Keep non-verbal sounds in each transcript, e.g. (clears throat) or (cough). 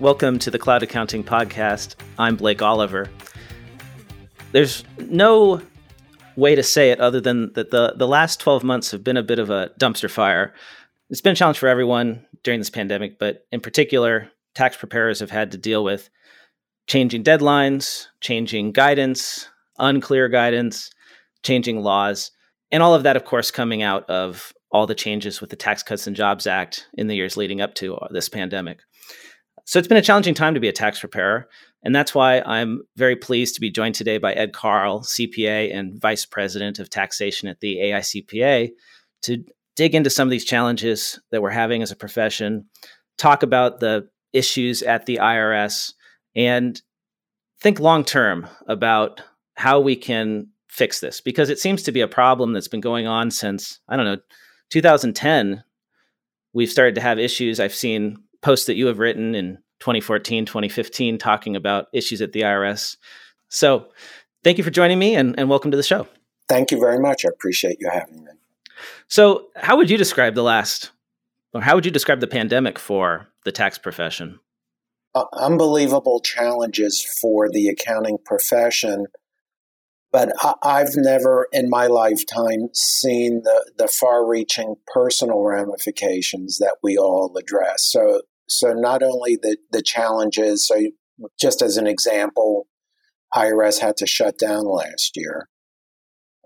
Welcome to the Cloud Accounting Podcast. I'm Blake Oliver. There's no way to say it other than that the, the last 12 months have been a bit of a dumpster fire. It's been a challenge for everyone during this pandemic, but in particular, tax preparers have had to deal with changing deadlines, changing guidance, unclear guidance, changing laws, and all of that, of course, coming out of all the changes with the Tax Cuts and Jobs Act in the years leading up to this pandemic. So it's been a challenging time to be a tax preparer. And that's why I'm very pleased to be joined today by Ed Karl, CPA and Vice President of Taxation at the AICPA, to dig into some of these challenges that we're having as a profession, talk about the issues at the IRS, and think long term about how we can fix this because it seems to be a problem that's been going on since, I don't know, 2010. We've started to have issues. I've seen posts that you have written in 2014, 2015 talking about issues at the IRS. So thank you for joining me and, and welcome to the show. Thank you very much. I appreciate you having me. So, how would you describe the last, or how would you describe the pandemic for the tax profession? Uh, unbelievable challenges for the accounting profession. But I, have never in my lifetime seen the, the far reaching personal ramifications that we all address. So, so not only the, the challenges, so just as an example, IRS had to shut down last year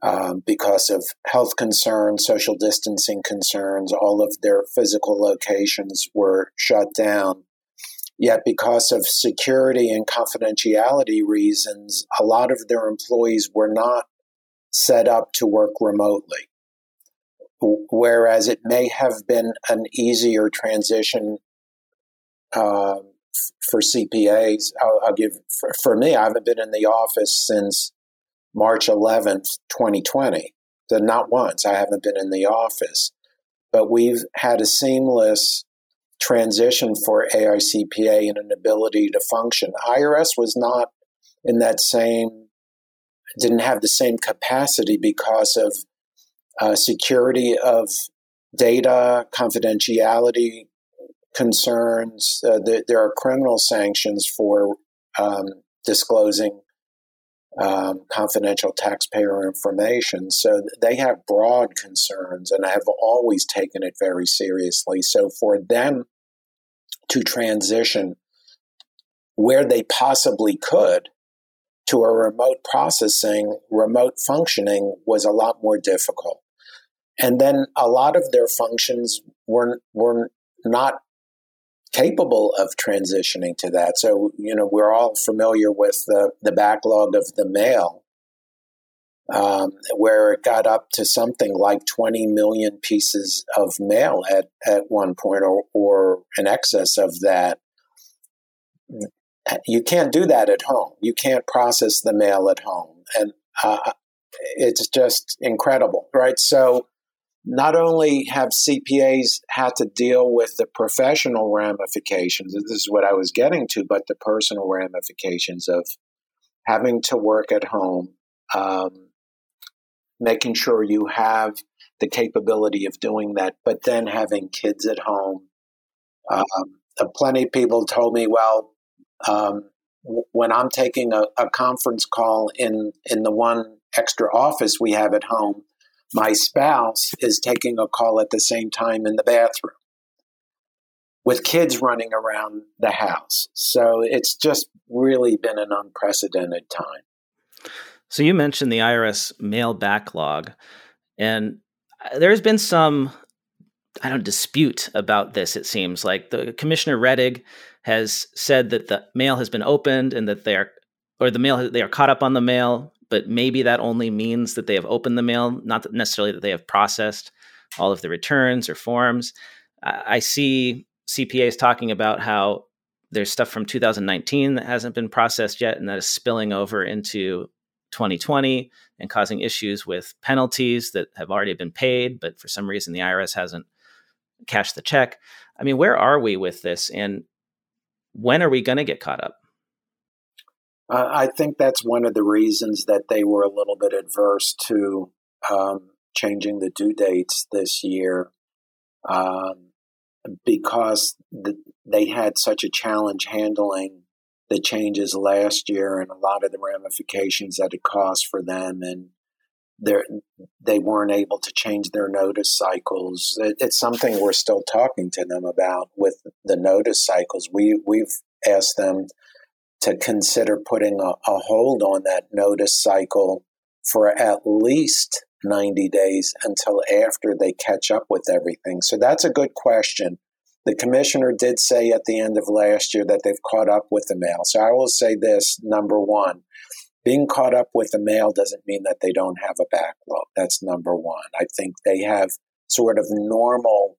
um, because of health concerns, social distancing concerns. All of their physical locations were shut down. Yet, because of security and confidentiality reasons, a lot of their employees were not set up to work remotely. Whereas it may have been an easier transition uh, for CPAs. I'll, I'll give for, for, me. I haven't been in the office since March 11th, 2020. So not once. I haven't been in the office, but we've had a seamless transition for AICPA and an ability to function. IRS was not in that same, didn't have the same capacity because of uh, security of data, confidentiality, concerns. Uh, there, are criminal sanctions for um, disclosing um, confidential taxpayer information. So they have broad concerns and have always taken it very seriously. So for them to transition where they possibly could to a remote processing, remote functioning was a lot more difficult. And then a lot of their functions were, were not capable of transitioning to that. So, you know, we're all familiar with the, the backlog of the mail, um, where it got up to something like 20 million pieces of mail at, at one point, or, or in excess of that. You can't do that at home. You can't process the mail at home. And uh, it's just incredible, right? So, not only have CPAs had to deal with the professional ramifications, this is what I was getting to, but the personal ramifications of having to work at home, um, making sure you have the capability of doing that, but then having kids at home. Um, uh, plenty of people told me, well, um, when I'm taking a, a conference call in, in the one extra office we have at home, my spouse is taking a call at the same time in the bathroom with kids running around the house. So it's just really been an unprecedented time. So you mentioned the IRS mail backlog, and uh, there's been some I don't dispute about this. It seems like the Commissioner Rettig has said that the mail has been opened and that they are, or the mail they are caught up on the mail but maybe that only means that they have opened the mail, not necessarily that they have processed all of the returns or forms. I see CPAs talking about how there's stuff from 2019 that hasn't been processed yet, and that is spilling over into 2020 and causing issues with penalties that have already been paid, but for some reason the IRS hasn't cashed the check. I mean, where are we with this, and when are we going to get caught up? Uh, I think that's one of the reasons that they were a little bit adverse to um, changing the due dates this year. Um, because the, they had such a challenge handling the changes last year and a lot of the ramifications that it caused for them and they weren't able to change their notice cycles. It, it's something we're still talking to them about with the notice cycles. We we've asked them to consider putting a, a hold on that notice cycle for at least 90 days until after they catch up with everything. So that's a good question. The commissioner did say at the end of last year that they've caught up with the mail. So I will say this number one, being caught up with the mail doesn't mean that they don't have a backlog. That's number one. I think they have sort of normal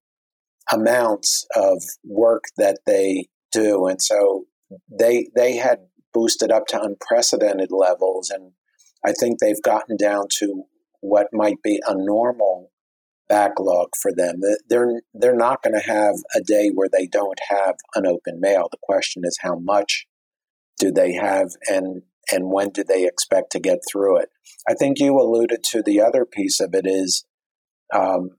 amounts of work that they do. And so they they had boosted up to unprecedented levels and I think they've gotten down to what might be a normal backlog for them. They're they're not going to have a day where they don't have unopened mail. The question is how much do they have and and when do they expect to get through it? I think you alluded to the other piece of it is um,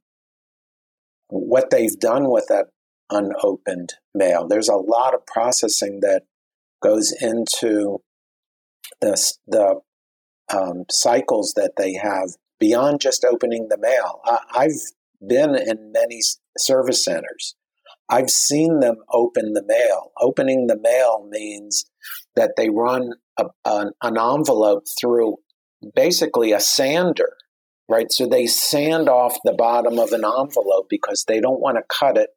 what they've done with that unopened mail. There's a lot of processing that goes into this, the um, cycles that they have beyond just opening the mail. I, I've been in many service centers. I've seen them open the mail. Opening the mail means that they run a, an, an envelope through basically a sander, right? So they sand off the bottom of an envelope because they don't want to cut it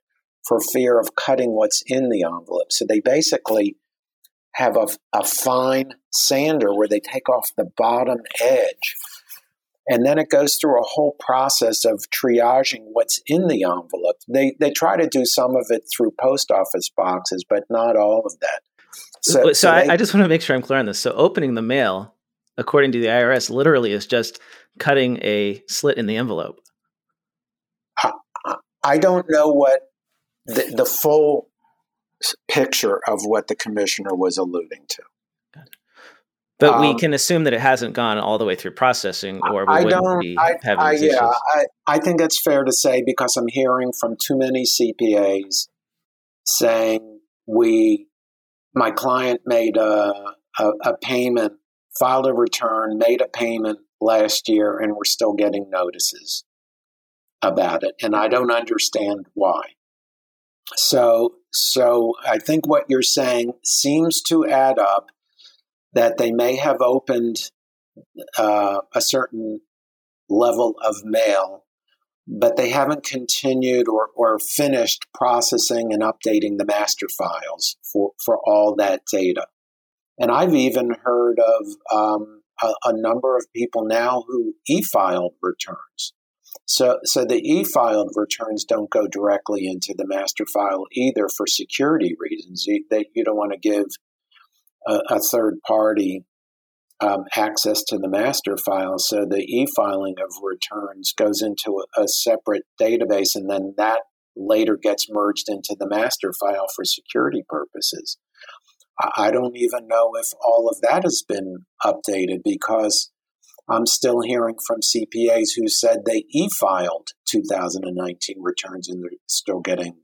for fear of cutting what's in the envelope. So they basically have a, a fine sander where they take off the bottom edge. And then it goes through a whole process of triaging what's in the envelope. They, they try to do some of it through post office boxes, but not all of that. So, so, so I, I, just want to make sure I'm clear on this. So opening the mail, according to the IRS, literally is just cutting a slit in the envelope. I don't know what the, the full picture of what the commissioner was alluding to. But um, we can assume that it hasn't gone all the way through processing, or we I wouldn't be I, having I, these yeah, I, I think it's fair to say because I'm hearing from too many CPAs saying we, my client made a, a, a payment, filed a return, made a payment last year, and we're still getting notices about it, and I don't understand why. So, so I think what you're saying seems to add up that they may have opened uh, a certain level of mail, but they haven't continued or, or finished processing and updating the master files for, for all that data. And I've even heard of um, a, a number of people now who e filed returns. So, so the e-filed returns don't go directly into the master file either for security reasons. You, that you don't want to give a, a third party um, access to the master file. So the e-filing of returns goes into a, a separate database, and then that later gets merged into the master file for security purposes. I don't even know if all of that has been updated because I'm still hearing from CPAs who said they e filed 2019 returns and they're still getting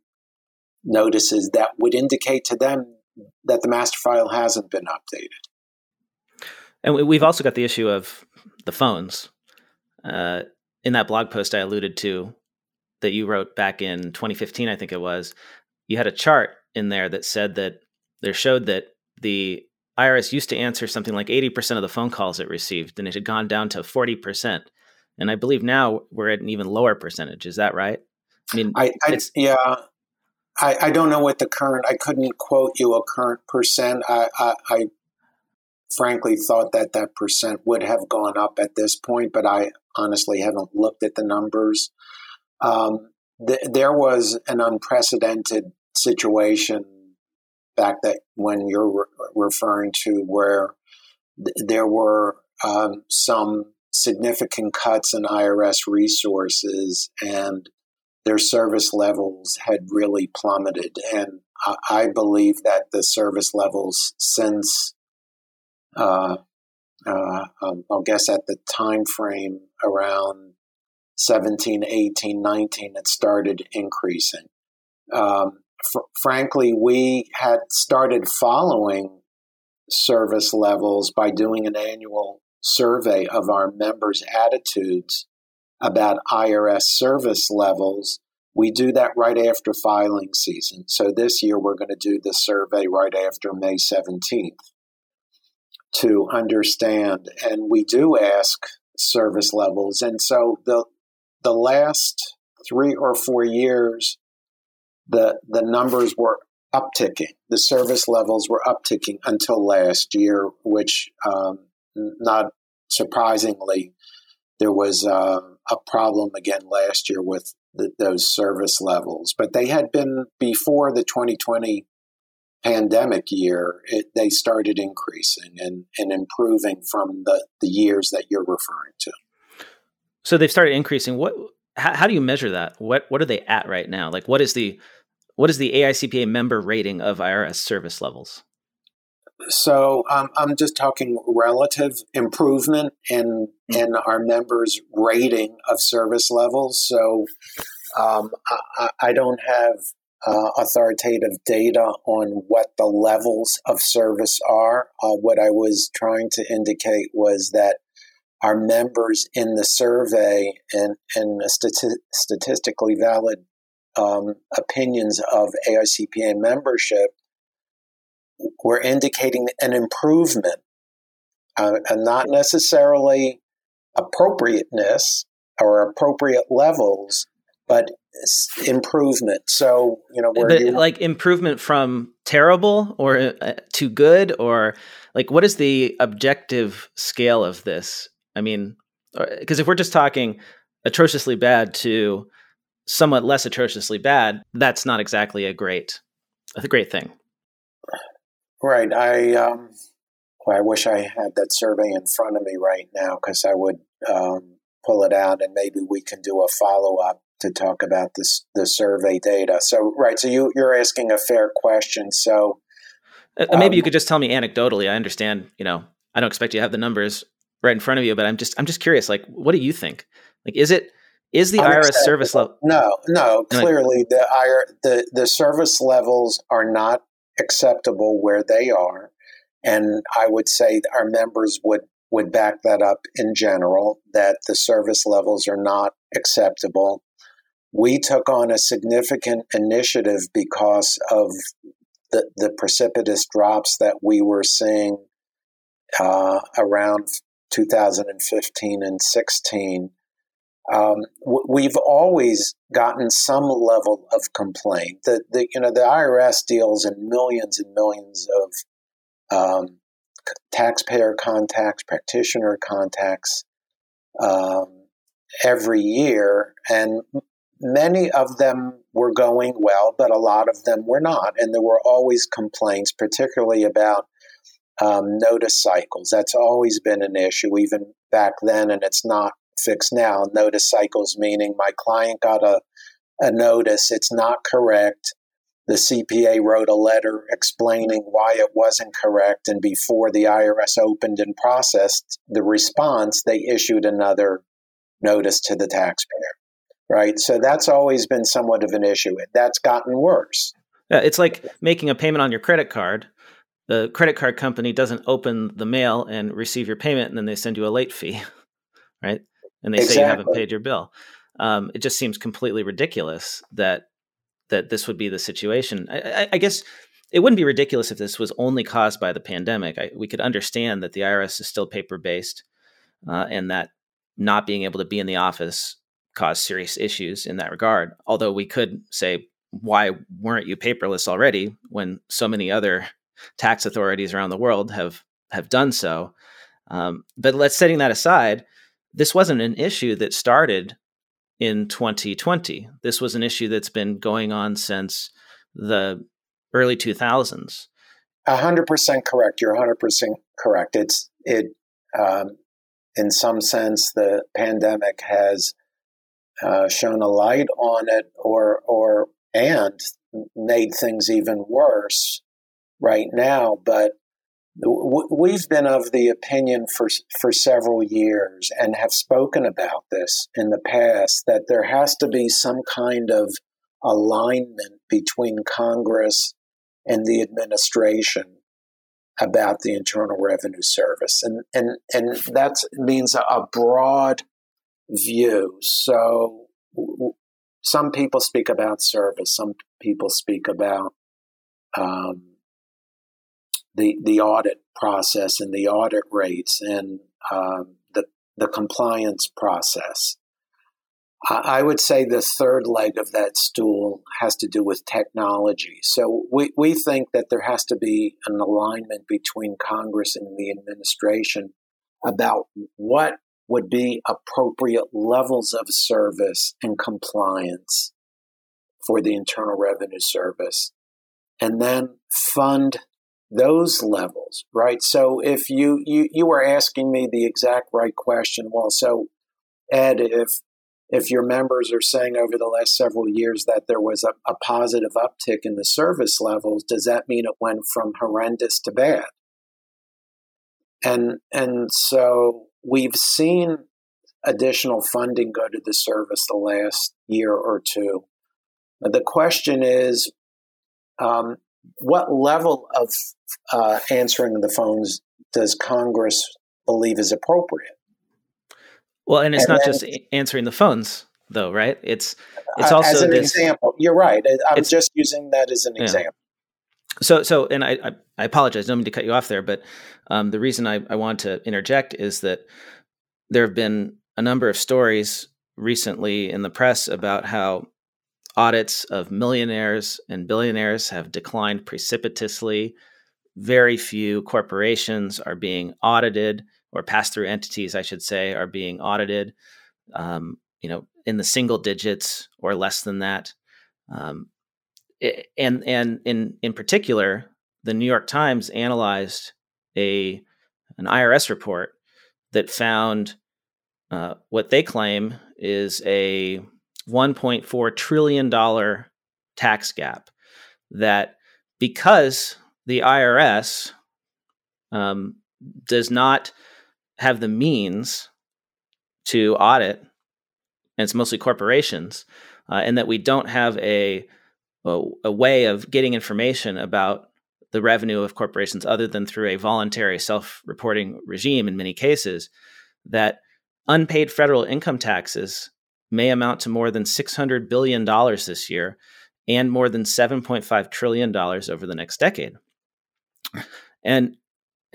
notices that would indicate to them that the master file hasn't been updated. And we've also got the issue of the phones. Uh, in that blog post I alluded to that you wrote back in 2015, I think it was, you had a chart in there that said that there showed that the IRS used to answer something like 80% of the phone calls it received, and it had gone down to 40%. And I believe now we're at an even lower percentage. Is that right? I mean, I, I yeah, I, I don't know what the current, I couldn't quote you a current percent. I, I, I frankly thought that that percent would have gone up at this point, but I honestly haven't looked at the numbers. Um, th- there was an unprecedented situation back that when you're re- referring to where th- there were um, some significant cuts in IRS resources and their service levels had really plummeted. And I, I believe that the service levels since, uh, uh, um, I guess at the time frame around 17, 18, 19, it started increasing. um, fr- frankly, we had started following service levels by doing an annual survey of our members' attitudes about IRS service levels. We do that right after filing season. So this year we're going to do the survey right after May 17th to understand. And we do ask service levels. And so the the last three or four years, the the numbers were upticking. The service levels were upticking until last year, which um, not surprisingly, there was uh, a problem again last year with the, those service levels. But they had been before the 2020 pandemic year, it, they started increasing and, and improving from the, the years that you're referring to. So they've started increasing. What? How, how do you measure that? What What are they at right now? Like, what is the what is the AICPA member rating of IRS service levels? So um, I'm just talking relative improvement in mm-hmm. in our members' rating of service levels. So um, I, I, don't have uh, authoritative data on what the levels of service are. Uh, what I was trying to indicate was that our members in the survey and, and stati- statistically valid um, opinions of AICPA membership were indicating an improvement, uh, and not necessarily appropriateness or appropriate levels, but improvement. So you know, where you, like improvement from terrible or uh, to good, or like what is the objective scale of this? I mean, because uh, if we're just talking atrociously bad to somewhat less atrociously bad, that's not exactly a great a great thing. Right. I um, well, I wish I had that survey in front of me right now because I would um, pull it out and maybe we can do a follow up to talk about this the survey data. So right. So you you're asking a fair question. So uh, maybe um, you could just tell me anecdotally. I understand. You know, I don't expect you to have the numbers right in front of you, but I'm just I'm just curious. Like, what do you think? Like, is it is the IRS service level? No, no. Clearly, the IR the the service levels are not acceptable where they are, and I would say our members would would back that up in general. That the service levels are not acceptable. We took on a significant initiative because of the, the precipitous drops that we were seeing uh, around 2015 and 16 um, we've always gotten some level of complaint. The, the, you know the IRS deals in millions and millions of um, taxpayer contacts, practitioner contacts um, every year, and many of them were going well, but a lot of them were not, and there were always complaints, particularly about um, notice cycles. That's always been an issue, even back then, and it's not fixed now. Notice cycles meaning my client got a, a notice, it's not correct. The CPA wrote a letter explaining why it wasn't correct, and before the IRS opened and processed the response, they issued another notice to the taxpayer. Right? So that's always been somewhat of an issue. That's gotten worse. Yeah, it's like making a payment on your credit card. The credit card company doesn't open the mail and receive your payment, and then they send you a late fee, (laughs) right? and they exactly. say you haven't paid your bill. Um, it just seems completely ridiculous that that this would be the situation. I, I, I guess it wouldn't be ridiculous if this was only caused by the pandemic. I, we could understand that the IRS is still paper based, uh, and that not being able to be in the office caused serious issues in that regard. Although we could say, why weren't you paperless already when so many other tax authorities around the world have have done so? Um, but let's setting that aside this wasn't an issue that started in 2020. This was an issue that's been going on since the early 2000s. 100% correct. You're 100% correct. It's it um, in some sense the pandemic has uh, shown a light on it or or and made things even worse right now, but We've been of the opinion for, for several years and have spoken about this in the past that there has to be some kind of alignment between Congress and the administration about the Internal Revenue Service. And, and, and that means a broad view. So some people speak about service, some people speak about um, the, the audit process and the audit rates and um, the, the compliance process. I would say the third leg of that stool has to do with technology. So we, we think that there has to be an alignment between Congress and the administration about what would be appropriate levels of service and compliance for the Internal Revenue Service, and then fund those levels, right? So if you, you, you were asking me the exact right question, well, so Ed, if if your members are saying over the last several years that there was a, a, positive uptick in the service levels, does that mean it went from horrendous to bad? And and so we've seen additional funding go to the service the last year or two. The question is, um, what level of uh, answering the phones does Congress believe is appropriate? Well, and it's and not then, just answering the phones, though, right? It's it's also as an this, example. You're right. I'm just using that as an yeah. example. So, so, and I, I, I, apologize. I don't mean to cut you off there, but um, the reason I, I want to interject is that there have been a number of stories recently in the press about how audits of millionaires and billionaires have declined precipitously. Very few corporations are being audited or pass through entities, I should say, are being audited, um, you know, in the single digits or less than that. Um, and and in in particular, the New York Times analyzed a an IRS report that found uh, what they claim is a 1.4 trillion dollar tax gap that because the IRS um, does not have the means to audit, and it's mostly corporations, uh, and that we don't have a, a, a way of getting information about the revenue of corporations other than through a voluntary self-reporting regime in many cases, that unpaid federal income taxes may amount to more than $600 billion this year and more than $7.5 trillion over the next decade. And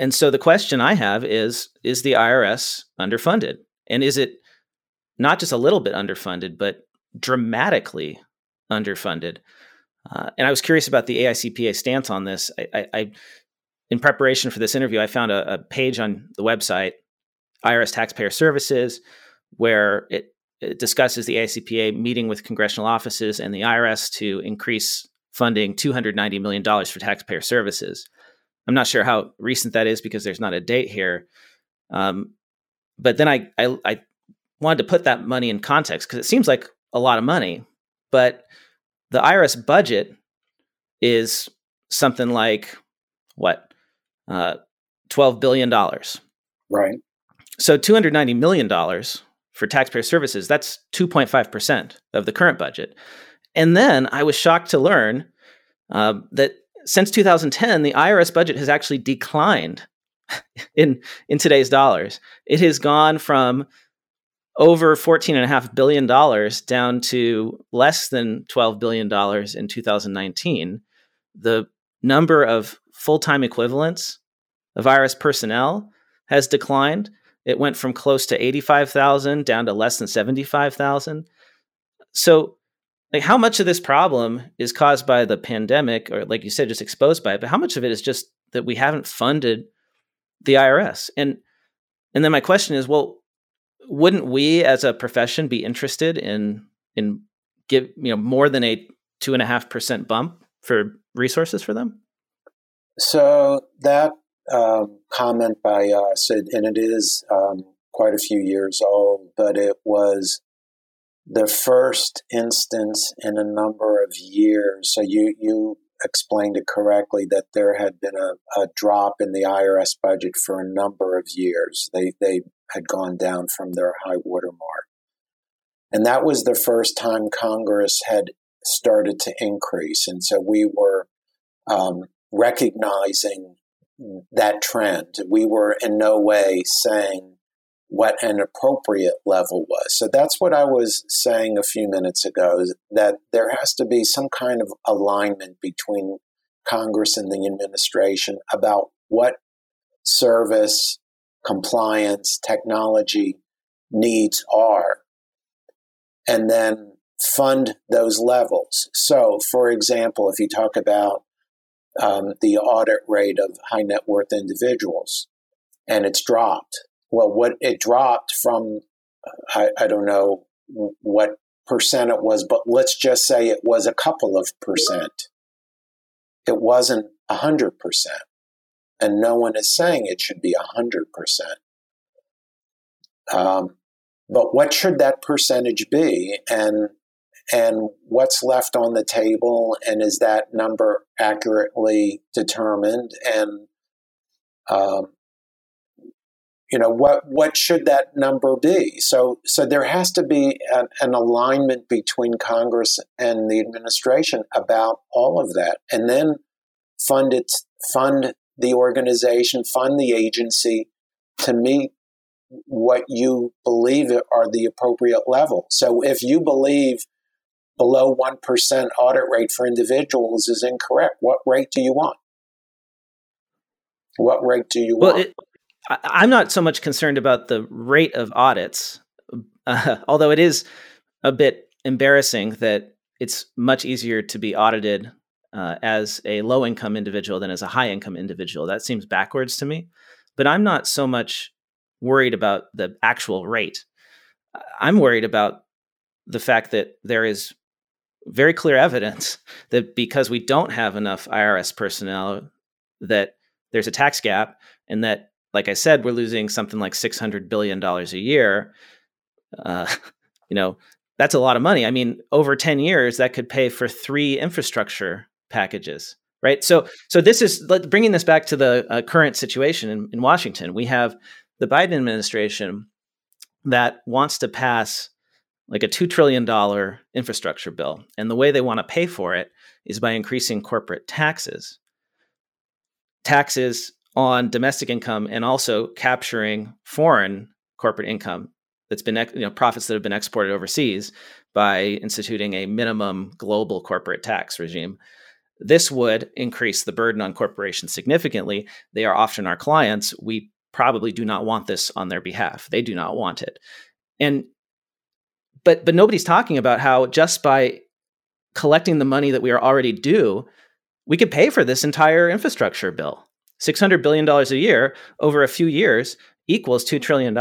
and so the question I have is is the IRS underfunded? And is it not just a little bit underfunded, but dramatically underfunded? Uh, and I was curious about the AICPA stance on this. I, I, I in preparation for this interview, I found a, a, page on the website, IRS Taxpayer Services, where it, it discusses the AICPA meeting with congressional offices and the IRS to increase funding $290 million for taxpayer services. I'm not sure how recent that is because there's not a date here. Um, but then I, I, I wanted to put that money in context because it seems like a lot of money, but the IRS budget is something like what uh, twelve billion dollars. Right. So two hundred ninety million dollars for taxpayer services. That's two point five percent of the current budget. And then I was shocked to learn uh, that since 2010, the IRS budget has actually declined (laughs) in in today's dollars. It has gone from over $14.5 billion down to less than $12 billion in 2019. The number of full time equivalents of IRS personnel has declined. It went from close to 85,000 down to less than 75,000. So like how much of this problem is caused by the pandemic or like you said just exposed by it but how much of it is just that we haven't funded the irs and and then my question is well wouldn't we as a profession be interested in in give you know more than a two and a half percent bump for resources for them so that um, comment by us and it is um, quite a few years old but it was the first instance in a number of years. So you you explained it correctly that there had been a, a drop in the IRS budget for a number of years. They they had gone down from their high water mark. And that was the first time Congress had started to increase. And so we were um, recognizing Mm-hmm. that trend. We were in no way saying what an appropriate level was. So that's what I was saying a few minutes ago that there has to be some kind of alignment between Congress and the administration about what service, compliance, technology needs are, and then fund those levels. So, for example, if you talk about um, the audit rate of high net worth individuals and it's dropped, well, what it dropped from, I, I don't know what percent it was, but let's just say it was a couple of percent. It wasn't a hundred percent. And no one is saying it should be a hundred percent. Um, but what should that percentage be? And and what's left on the table and is that number accurately determined? And um, you know what what should that number be? So so there has to be an, an, alignment between congress and the administration about all of that and then fund it fund the organization fund the agency to meet what you believe are the appropriate level. So if you believe below 1% audit rate for individuals is incorrect what rate do you want what rate do you well, want? It, I, am not so much concerned about the rate of audits, uh, (laughs) although it is a bit embarrassing that it's much easier to be audited uh, as a low income individual than as a high income individual. That seems backwards to me. But I'm not so much worried about the actual rate. I'm worried about the fact that there is very clear evidence that because we don't have enough IRS personnel, that there's a tax gap, and that like I said, we're losing something like six hundred billion dollars a year. Uh, (laughs) you know, that's a lot of money. I mean, over ten years, that could pay for three infrastructure packages, right? So, so this is bringing this back to the uh, current situation in, in Washington. We have the Biden administration that wants to pass like a $2 trillion infrastructure bill. And the way they want to pay for it is by increasing corporate taxes. Taxes on domestic income and also capturing foreign corporate income that's been you know profits that have been exported overseas by instituting a minimum global corporate tax regime this would increase the burden on corporations significantly they are often our clients we probably do not want this on their behalf they do not want it and but but nobody's talking about how just by collecting the money that we are already due we could pay for this entire infrastructure bill $600 billion a year over a few years equals $2 trillion.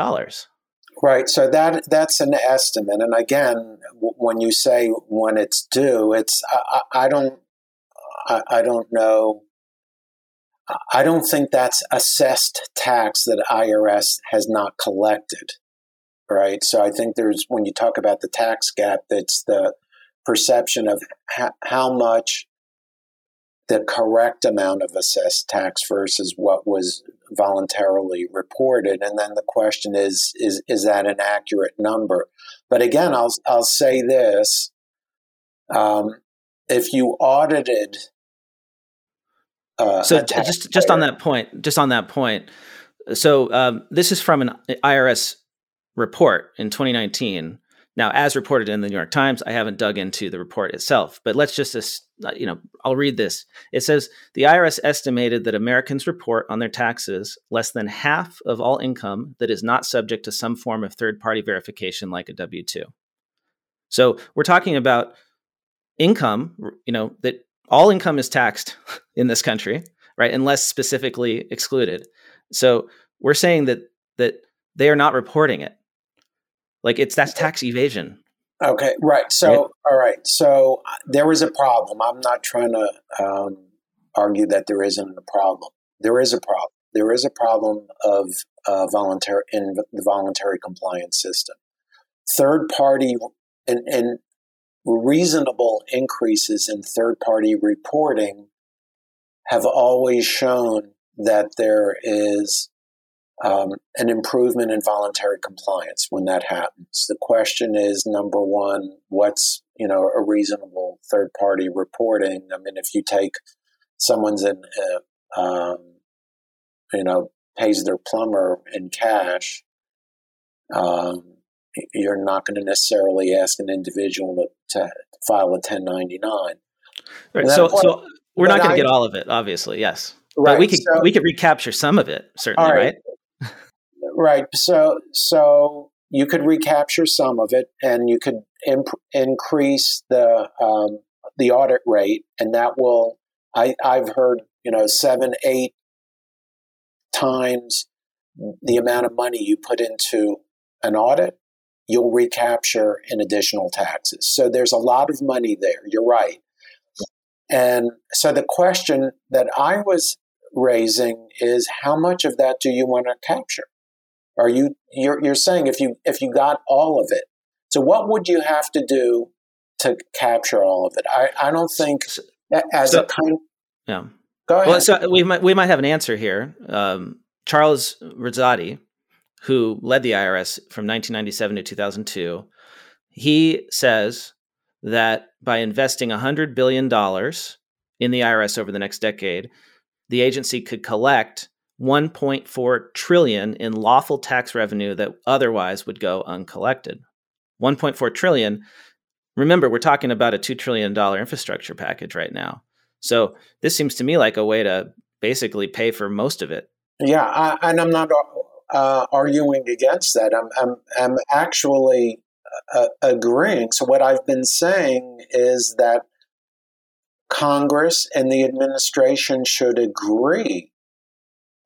Right. So that that's an estimate. And again, when you say when it's due, it's I, I don't I, I don't know. I don't think that's assessed tax that IRS has not collected. Right. So I think there's when you talk about the tax gap, that's the perception of ha- how much the correct amount of assessed tax versus what was voluntarily reported. And then the question is is is that an accurate number? But again i'll i'll say this um, if you audited uh, so just just on that point just on that point. So um, this is from an irs report in 2019 now, as reported in the New York Times, I haven't dug into the report itself, but let's just, uh, you know, I'll read this. It says the IRS estimated that Americans report on their taxes less than half of all income that is not subject to some form of third party verification like a W 2. So we're talking about income, you know, that all income is taxed (laughs) in this country, right? Unless specifically excluded. So we're saying that that they are not reporting it. Like it's that's tax evasion. Okay, right. So, right? all right. So uh, there is a problem. I'm not trying to um, argue that there isn't a problem. There is a problem. There is a problem of uh, voluntary in the voluntary compliance system. Third party and, and reasonable increases in third party reporting have always shown that there is um, an improvement in voluntary compliance when that happens. The question is number one, what's you know a reasonable third party reporting? I mean, if you take someone's in, uh, um, you know, pays their plumber in cash, um, you're not going to necessarily ask an individual to, to file a 1099. Right. So, so we're not going to get all of it, obviously. Yes. Right. But we could so, we could recapture some of it, certainly, right? Right. Right. So so you could recapture some of it, and you could imp- increase the um, the audit rate, and that will. I I've heard you know seven eight times the amount of money you put into an audit, you'll recapture in additional taxes. So there's a lot of money there. You're right. And so the question that I was raising is how much of that do you want to capture? Are you you're, you're saying if you if you got all of it, so what would you have to do to capture all of it? I, I don't think as so, a kind. Yeah. Go ahead. Well, so we might we might have an answer here. Um, Charles Rossotti, who led the IRS from 1997 to 2002, he says that by investing $100 billion in the IRS over the next decade, the agency could collect 1.4 trillion in lawful tax revenue that otherwise would go uncollected. 1.4 trillion. Remember, we're talking about a $2 trillion infrastructure package right now. So this seems to me like a way to basically pay for most of it. Yeah, I, and I'm not uh, arguing against that. I'm, I'm, I'm actually uh, agreeing. So, what I've been saying is that Congress and the administration should agree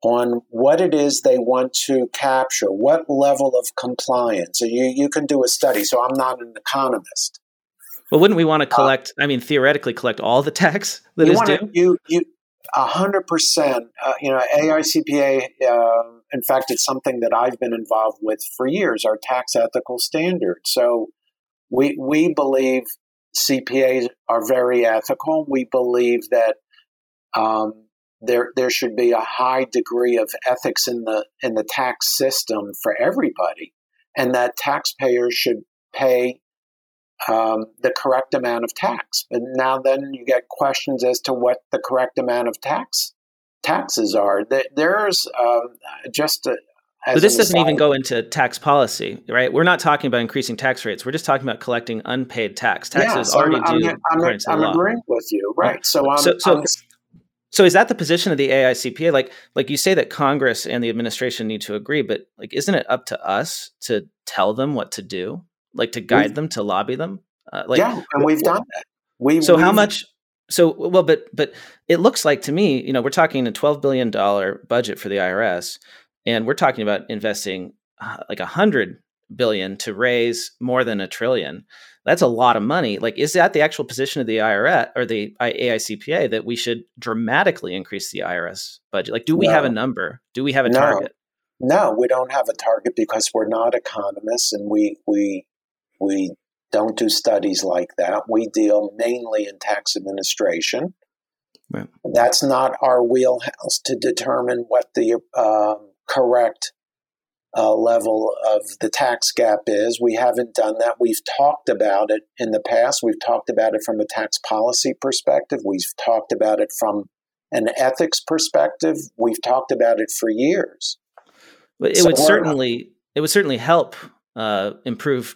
on what it is they want to capture, what level of compliance. So you, you can do a study. So I'm not an economist. Well, wouldn't we want to uh, collect? Uh, I mean, theoretically, collect all the tax (laughs) that is due. You, you, a hundred percent. Uh, you know, AICPA. Uh, in fact, it's something that I've been involved with for years. Our tax ethical standards. So we we believe CPAs are very ethical. We believe that um, there there should be a high degree of ethics in the in the tax system for everybody, and that taxpayers should pay um, the correct amount of tax. But now then you get questions as to what the correct amount of tax taxes are. There's um, just a, but this doesn't even go into tax policy, right? We're not talking about increasing tax rates. We're just talking about collecting unpaid tax. Taxes already I'm, due. I'm, I'm, I'm agreeing with you, right? So, I'm, so, so, so is that the position of the AICPA? Like, like you say that Congress and the administration need to agree, but like, isn't it up to us to tell them what to do? like to guide them to lobby them uh, like yeah and we've done that we so we've, how much so well but but it looks like to me you know we're talking a 12 billion dollar budget for the irs and we're talking about investing uh, like a hundred billion to raise more than a trillion that's a lot of money like is that the actual position of the irs or the aicpa that we should dramatically increase the irs budget like do we no. have a number do we have a no. target no we don't have a target because we're not economists and we we we don't do studies like that. We deal mainly in tax administration. Right. That's not our wheelhouse to determine what the uh, correct uh, level of the tax gap is. We haven't done that. We've talked about it in the past. We've talked about it from a tax policy perspective. We've talked about it from an ethics perspective. We've talked about it for years. But it so would certainly it would certainly help uh, improve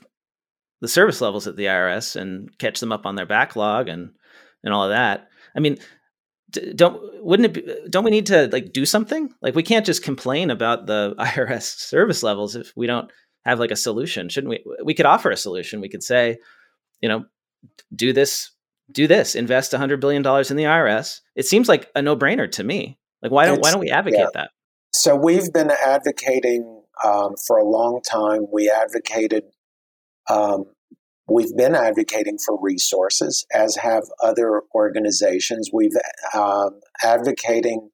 the service levels at the IRS and catch them up on their backlog and and all of that. I mean, don't wouldn't it be, don't we need to like do something? Like we can't just complain about the (laughs) IRS service levels if we don't have like a solution. Shouldn't we we could offer a solution. We could say, you know, do this do this, invest 100 billion dollars in the IRS. It seems like a no-brainer to me. Like why don't it's, why don't we advocate yeah. that? So we've been advocating um, for a long time. We advocated um, we've been advocating for resources, as have other organizations. We've um, advocating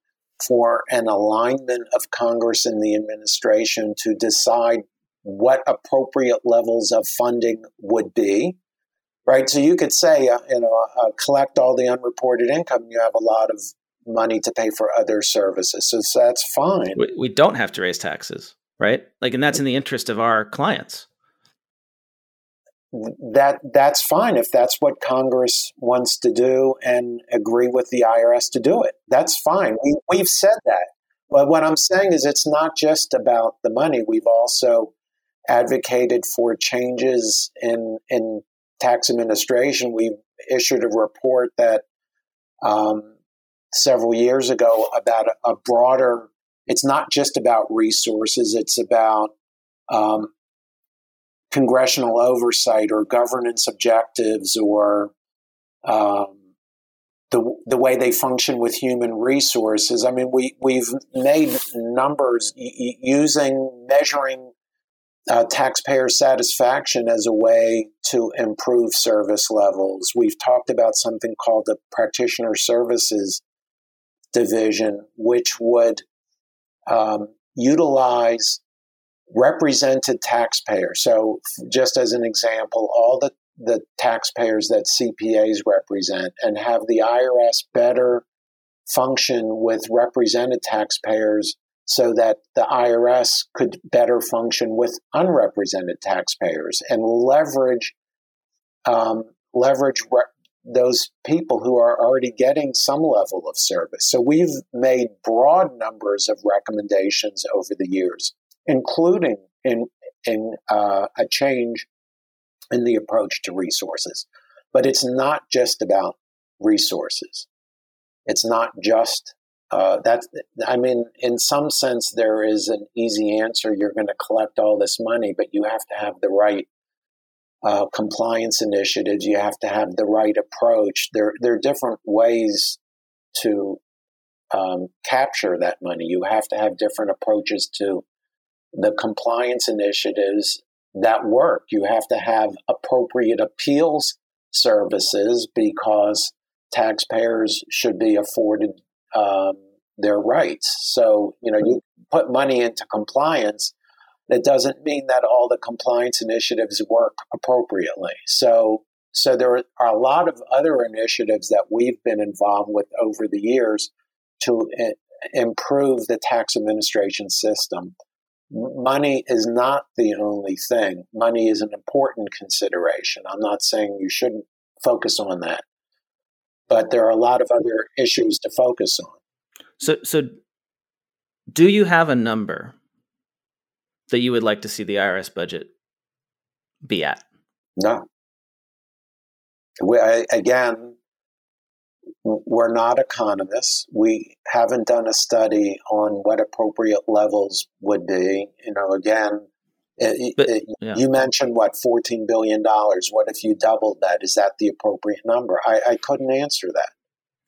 for an alignment of Congress and the administration to decide what appropriate levels of funding would be. Right, so you could say, uh, you know, uh, collect all the unreported income. You have a lot of money to pay for other services. So, so that's fine. We, we don't have to raise taxes, right? Like, and that's in the interest of our clients. That that's fine if that's what Congress wants to do and agree with the IRS to do it. That's fine. We, we've said that. But what I'm saying is, it's not just about the money. We've also advocated for changes in in tax administration. We issued a report that um, several years ago about a, a, broader. It's not just about resources. It's about um, congressional oversight or governance objectives or um, the the way they function with human resources. I mean, we we've made numbers y- using measuring uh, taxpayer satisfaction as a way to improve service levels. We've talked about something called the practitioner services division, which would um, utilize represented taxpayers. So, just as an example, all the, the taxpayers that CPAs represent and have the IRS better function with represented taxpayers so that the IRS could better function with unrepresented taxpayers and leverage um, leverage re- those people who are already getting some level of service. So we've made broad numbers of recommendations over the years, including in in uh, a change in the approach to resources. But it's not just about resources. It's not just uh, that I mean, in some sense, there is an easy answer. You're going to collect all this money, but you have to have the right uh, compliance initiatives. You have to have the right approach. There, there are different ways to um, capture that money. You have to have different approaches to the compliance initiatives that work. You have to have appropriate appeals services because taxpayers should be afforded um, their rights. So, you know, you put money into compliance, that doesn't mean that all the compliance initiatives work appropriately. So, so there are a lot of other initiatives that we've been involved with over the years to I- improve the tax administration system. Money is not the only thing. Money is an important consideration. I'm not saying you shouldn't focus on that but there are a lot of other issues to focus on. So, so do you have a number that you would like to see the IRS budget be at? No. We, I, again, we're not economists. We haven't done a study on what appropriate levels would be. You know, again, it, but, it, yeah. You mentioned what fourteen billion dollars. What if you doubled that? Is that the appropriate number? I, I couldn't answer that.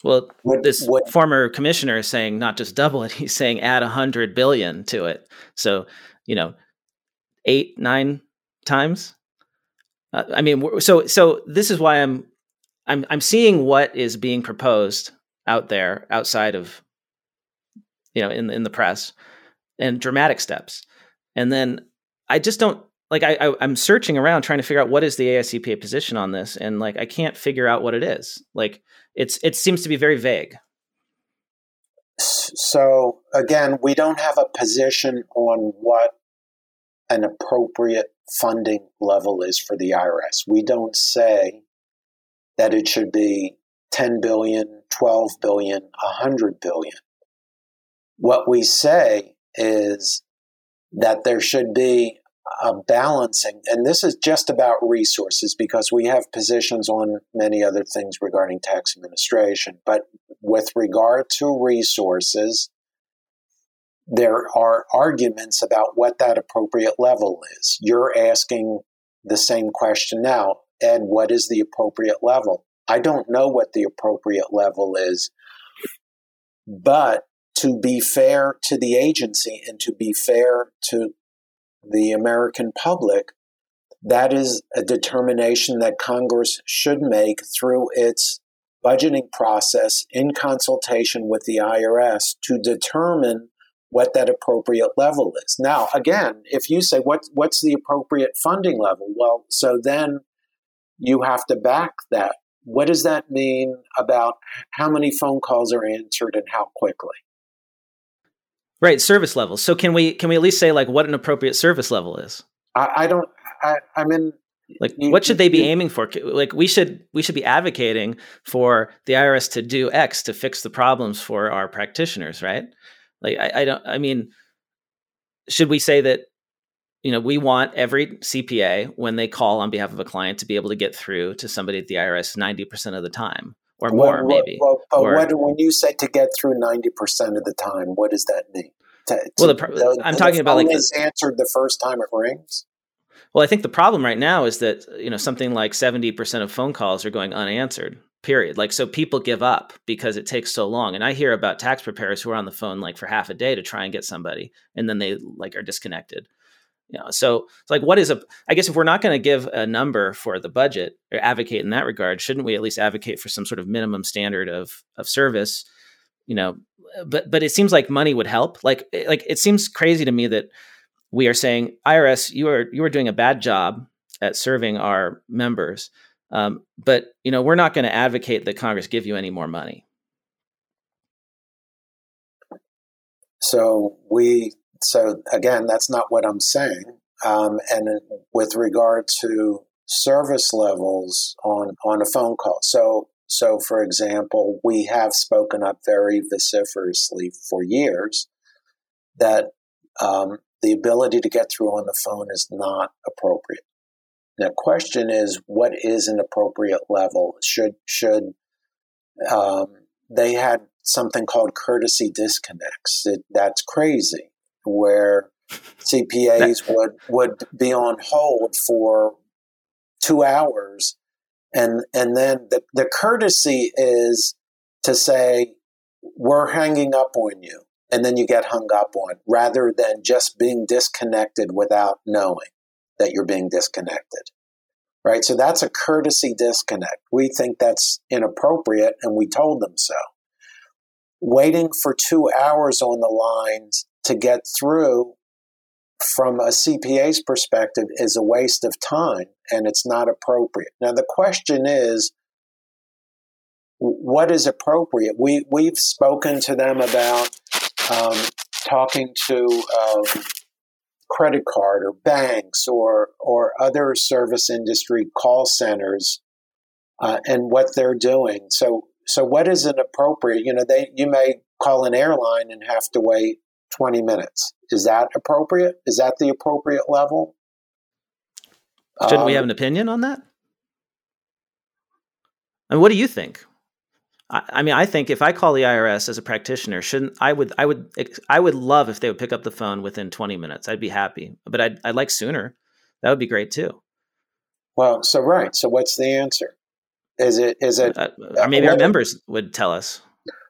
Well, would, this would, former commissioner is saying not just double it; (laughs) he's saying add a hundred billion to it. So, you know, eight, nine times. Uh, I mean, so so this is why I'm I'm I'm seeing what is being proposed out there outside of you know in in the press and dramatic steps, and then I just don't like I, I am searching around trying to figure out what is the AICPA position on this, and like I can't figure out what it is. Like it's it seems to be very vague. So again, we don't have a position on what an appropriate funding level is for the IRS. We don't say that it should be 10 billion, 12 billion, 100 billion. What we say is that there should be a balancing, and this is just about resources because we have positions on many other things regarding tax administration. But with regard to resources, there are arguments about what that appropriate level is. You're asking the same question now, Ed, what is the appropriate level? I don't know what the appropriate level is, but to be fair to the agency and to be fair to the American public, that is a determination that Congress should make through its budgeting process in consultation with the IRS to determine what that appropriate level is. Now, again, if you say what what's the appropriate funding level, well, so then you have to back that what does that mean about how many phone calls are answered and how quickly? Right, service levels. So can we can we at least say like what an appropriate service level is? I, I don't. I, I'm in. Like, you, what should they be you, aiming for? Like, we should we should be advocating for the IRS to do X to fix the problems for our practitioners, right? Like, I, I don't. I mean, should we say that you know, we want every CPA when they call on behalf of a client to be able to get through to somebody at the IRS 90% of the time or more, maybe. Well, but or, what, when you say to get through 90% of the time, what does that mean? To, to, well, the, I'm talking about like is answered the first time it rings. Well, I think the problem right now is that you know something like 70% of phone calls are going unanswered. Period. Like so people give up because it takes so long. And I hear about tax preparers who are on the phone like for half a day to try and get somebody and then they like are disconnected. You know, so it's like, what is a? I guess if we're not going to give a number for the budget or advocate in that regard, shouldn't we at least advocate for some sort of minimum standard of of service? You know, but but it seems like money would help. Like eh, like it seems crazy to me that we are saying IRS, you are you are doing a bad job at serving our members, um, but you know we're not going to advocate that Congress give you any more money. So we so again, that's not what I'm saying. Um, and with regard to service levels on on a phone call, so so for example, we have spoken up very vociferously for years that um, the ability to get through on the phone is not appropriate. The question is, what is an appropriate level? Should should um, they had something called courtesy disconnects? It, that's crazy where CPAs would would be on hold for two hours, and and then the, the courtesy is to say we're hanging up on you, and then you get hung up on, rather than just being disconnected without knowing that you're being disconnected. Right, so that's a courtesy disconnect. We think that's inappropriate, and we told them so. Waiting for two hours on the lines to get through from a CPA's perspective is a waste of time and it's not appropriate. Now, the question is, what is appropriate? We, we've spoken to them about um, talking to um, credit card or banks or, or other service industry call centers uh, and what they're doing. So, so what is an appropriate? You know, they you may call an airline and have to wait 20 minutes. Is that appropriate? Is that the appropriate level? Shouldn't um, we have an opinion on that? And what do you think? I, I, mean, I think if I call the IRS as a practitioner, shouldn't I would I would I would love if they would pick up the phone within 20 minutes. I'd be happy, but I'd I'd like sooner. That would be great too. Well, so right. So what's the answer? Is it is it? Uh, or maybe our members would tell us.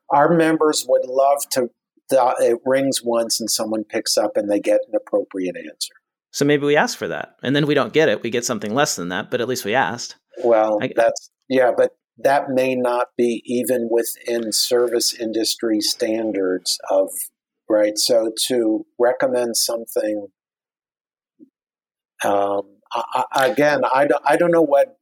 Our members would love to the, it rings once and someone picks up and they get an appropriate answer. So maybe we ask for that, and then we don't get it. We get something less than that, but at least we asked. Well, I, that's yeah, but that may not be even within service industry standards of right. So to recommend something, um, I, I, again, I don't, I don't know what.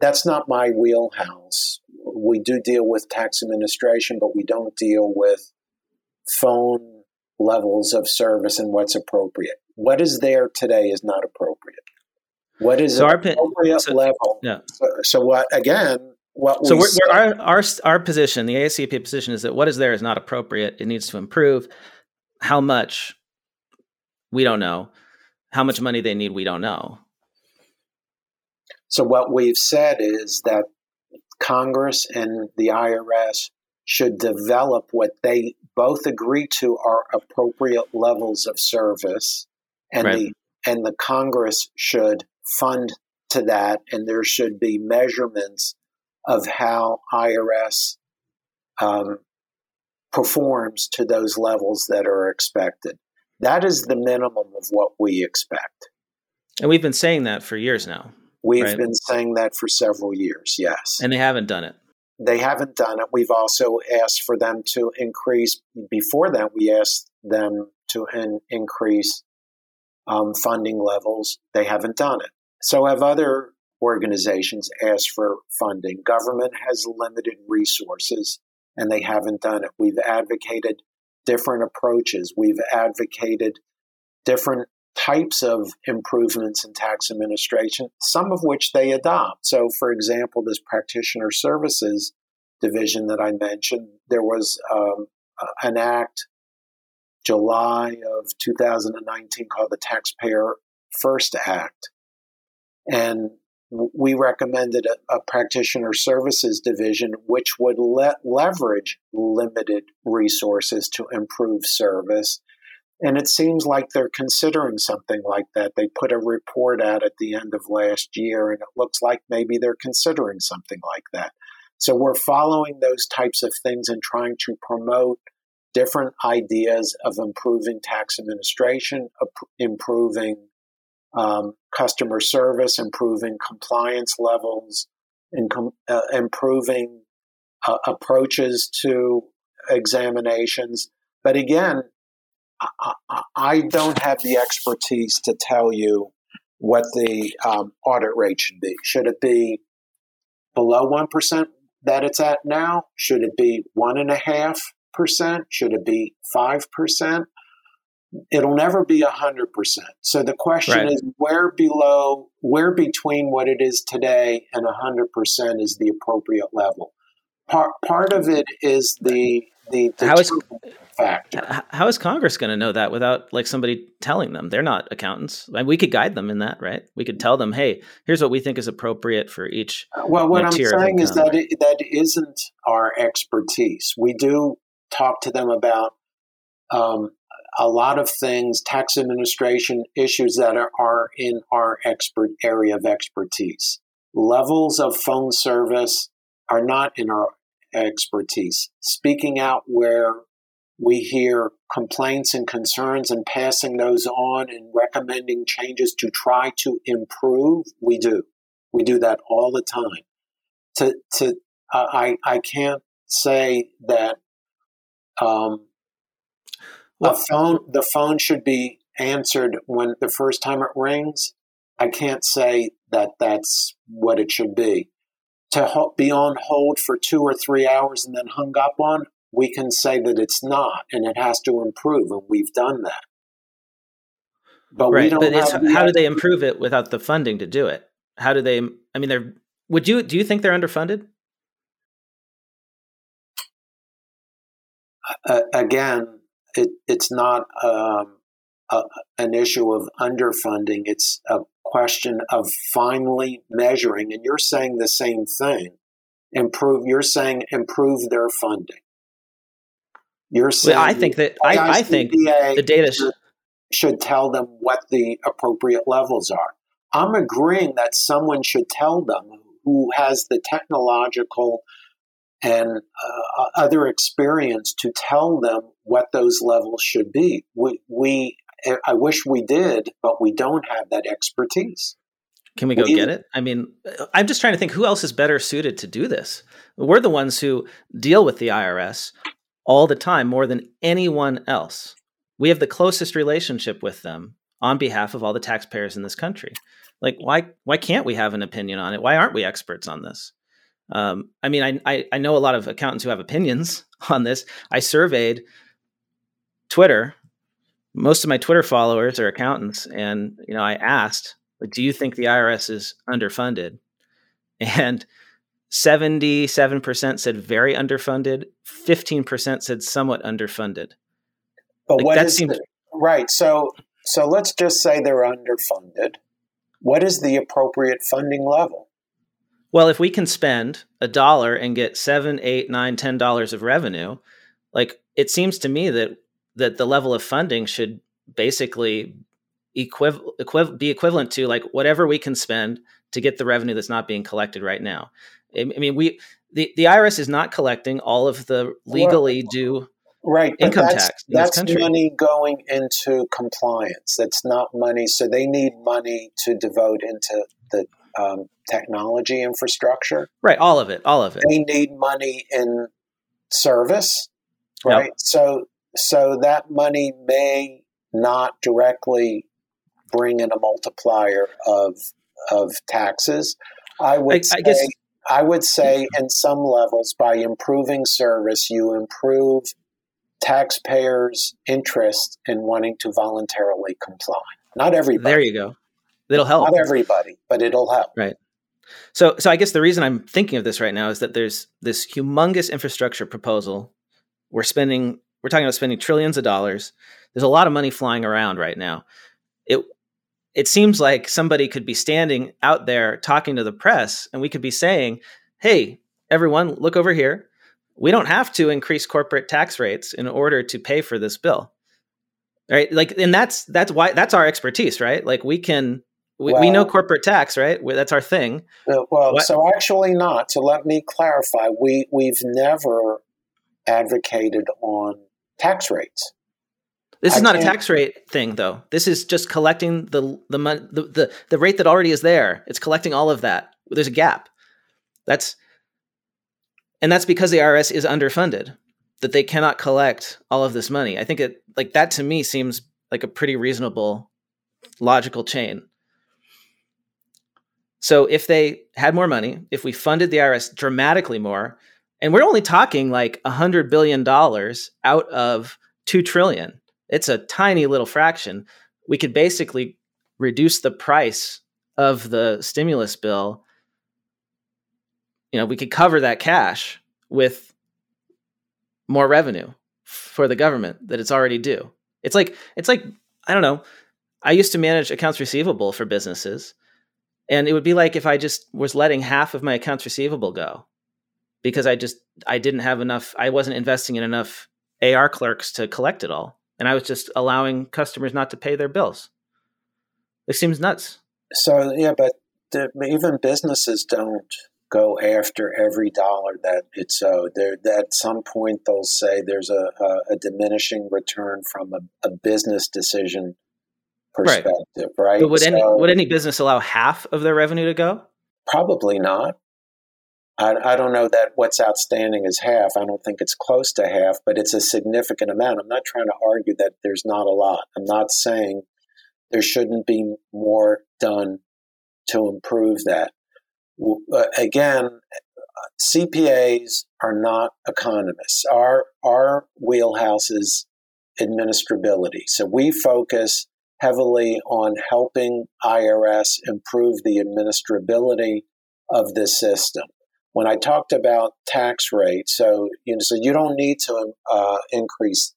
That's not my wheelhouse. We do deal with tax administration, but we don't deal with phone levels of service and what's appropriate. What is there today is not appropriate. What is so appropriate so, level? Yeah. So, so, what again? What so we our our our position, the ASCP position, is that what is there is not appropriate. It needs to improve. How much? We don't know. How much money they need? We don't know. So what we've said is that Congress and the IRS should develop what they both agree to are appropriate levels of service and right. the and the congress should fund to that and there should be measurements of how irs um, performs to those levels that are expected that is the minimum of what we expect and we've been saying that for years now we've right? been saying that for several years yes and they haven't done it they haven't done it. We've also asked for them to increase. Before that, we asked them to in, increase um, funding levels. They haven't done it. So have other organizations asked for funding. Government has limited resources and they haven't done it. We've advocated different approaches. We've advocated different types of improvements in tax administration, some of which they adopt. So, for example, this practitioner services division that I mentioned, there was um, an act July of 2019 called the Taxpayer First Act. And we recommended a, a practitioner services division which would let leverage limited resources to improve service and it seems like they're considering something like that. They put a report out at the end of last year, and it looks like maybe they're considering something like that. So we're following those types of things and trying to promote different ideas of improving tax administration, improving um, customer service, improving compliance levels, uh, improving uh, approaches to examinations. But again, I, I don't have the expertise to tell you what the um, audit rate should be. Should it be below 1% that it's at now? Should it be 1.5%? Should it be 5%? It'll never be 100%. So the question right. is where below, where between what it is today and 100% is the appropriate level? Part, part of it is the, the, the how is, factor. How is Congress going to know that without like somebody telling them? They're not accountants. I mean, we could guide them in that, right? We could tell them, "Hey, here's what we think is appropriate for each." Well, what I'm saying is that it, that isn't our expertise. We do talk to them about um, a lot of things, tax administration issues that are, are in our expert area of expertise. Levels of phone service are not in our expertise. Speaking out where we hear complaints and concerns and passing those on and recommending changes to try to improve. We do. We do that all the time. To, to, uh, I, I can't say that um, well, phone, the phone should be answered when the first time it rings. I can't say that that's what it should be. To be on hold for two or three hours and then hung up on, we can say that it's not and it has to improve, and we've done that. But right. we don't. But how do they improve it without the funding to do it? How do they? I mean, they're. Would you do you think they're underfunded? Uh, again, it, it's not um, a, an issue of underfunding. It's a question of finally measuring. And you're saying the same thing. Improve. You're saying improve their funding. You're saying well, I think that I, I, think the data should, should tell them what the appropriate levels are. I'm agreeing that someone should tell them who has the technological and uh, other experience to tell them what those levels should be. We, we, I wish we did, but we don't have that expertise. Can we go we, get it? I mean, I'm just trying to think who else is better suited to do this. We're the ones who deal with the IRS all the time more than anyone else. We have the closest relationship with them on behalf of all the taxpayers in this country. Like, why why can't we have an opinion on it? Why aren't we experts on this? Um, I mean, I, I, I know a lot of accountants who have opinions (laughs) on this. I surveyed Twitter. Most of my Twitter followers are accountants, and you know, I asked, "Do you think the IRS is underfunded?" And 77% said very underfunded, 15% said somewhat underfunded. But like what is seems- the, right? So so let's just say they're underfunded. What is the appropriate funding level? Well, if we can spend a dollar and get seven, eight, nine, ten dollars of revenue, like it seems to me that that the level of funding should basically equiv- equiv- be equivalent to like whatever we can spend to get the revenue that's not being collected right now. I mean, we the, the IRS is not collecting all of the legally well, due right income that's, tax. that's money going into compliance. That's not money. So they need money to devote into the um, technology infrastructure. Right, all of it, all of it. They need money in service. Right. Yep. So so that money may not directly bring in a multiplier of of taxes. I would I, say, I guess I would say in some levels by improving service you improve taxpayers' interest in wanting to voluntarily comply. Not everybody. There you go. It'll help. Not everybody, but it'll help. Right. So, so I guess the reason I'm thinking of this right now is that there's this humongous infrastructure proposal. We're spending, we're talking about spending trillions of dollars. There's a lot of money flying around right now. It, it seems like somebody could be standing out there talking to the press, and we could be saying, "Hey, everyone, look over here. We don't have to increase corporate tax rates in order to pay for this bill." Right? Like, and that's that's why that's our expertise, right? Like, we can we, well, we know corporate tax, right? That's our thing. Uh, well, what? so actually not. So let me clarify. We we've never advocated on tax rates. This is I not a tax rate thing, though. This is just collecting the the, the the the rate that already is there. It's collecting all of that. There's a gap. That's and that's because the IRS is underfunded. That they cannot collect all of this money. I think it like that to me seems like a pretty reasonable, logical chain. So if they had more money, if we funded the IRS dramatically more, and we're only talking like a hundred billion dollars out of two trillion, it's a tiny little fraction. We could basically reduce the price of the stimulus bill. You know, we could cover that cash with more revenue for the government that it's already due. It's like it's like I don't know. I used to manage accounts receivable for businesses and it would be like if i just was letting half of my accounts receivable go because i just i didn't have enough i wasn't investing in enough ar clerks to collect it all and i was just allowing customers not to pay their bills it seems nuts so yeah but the, even businesses don't go after every dollar that it's owed. There, at some point, they'll say there's a, a, a diminishing return from a, a, business decision perspective, right? right? But would so, any would any business allow half of their revenue to go? Probably not. I, I don't know that what's outstanding is half. I don't think it's close to half, but it's a significant amount. I'm not trying to argue that there's not a lot. I'm not saying there shouldn't be more done to improve that. Uh, again, CPAs are not economists. Our our wheelhouse is administrability. So we focus heavily on helping IRS improve the administrability of the system. When I talked about tax rate, so you know, so you don't need to uh, increase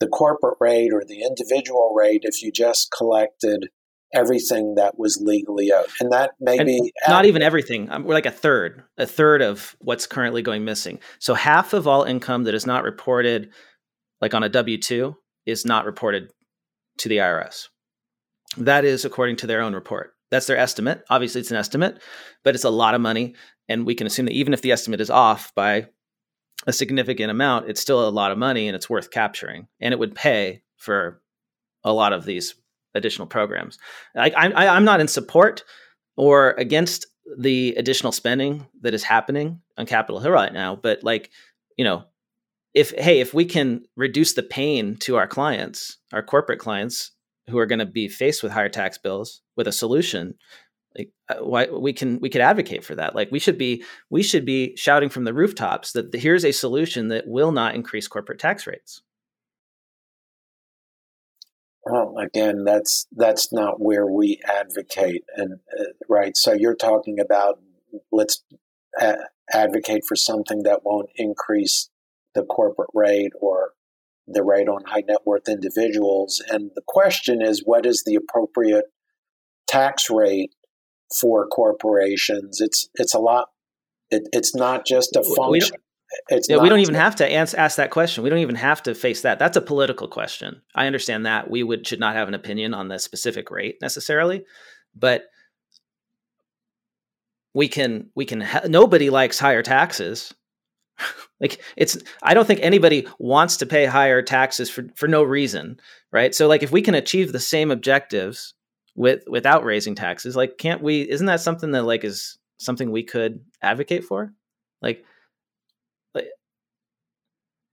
the corporate rate or the individual rate if you just collected everything that was legally owed, and that maybe not even everything. Um, we're like a third, a third of what's currently going missing. So half of all income that is not reported, like on a W two, is not reported to the IRS. That is according to their own report. That's their estimate. Obviously, it's an estimate, but it's a lot of money. And we can assume that even if the estimate is off by a significant amount, it's still a lot of money and it's worth capturing. And it would pay for a lot of these additional programs. I, I, I'm not in support or against the additional spending that is happening on Capitol Hill right now, but like, you know, if hey if we can reduce the pain to our clients our corporate clients who are going to be faced with higher tax bills with a solution like uh, why we can we could advocate for that. Like we should be we should be shouting from the rooftops that here's a solution that will not increase corporate tax rates. Well again that's that's not where we advocate and uh, right so you're talking about let's a- advocate for something that won't increase the corporate rate or the rate on high net worth individuals. And the question is, what is the appropriate tax rate for corporations? It's it's a lot. It, it's not just a function. It's yeah, we don't even have to ask, ask that question. We don't even have to face that. That's a political question. I understand that we would should not have an opinion on the specific rate necessarily, but we can we can. Ha- nobody likes higher taxes. (laughs) like it's i don't think anybody wants to pay higher taxes for for no reason right so like if we can achieve the same objectives with without raising taxes like can't we isn't that something that like is something we could advocate for like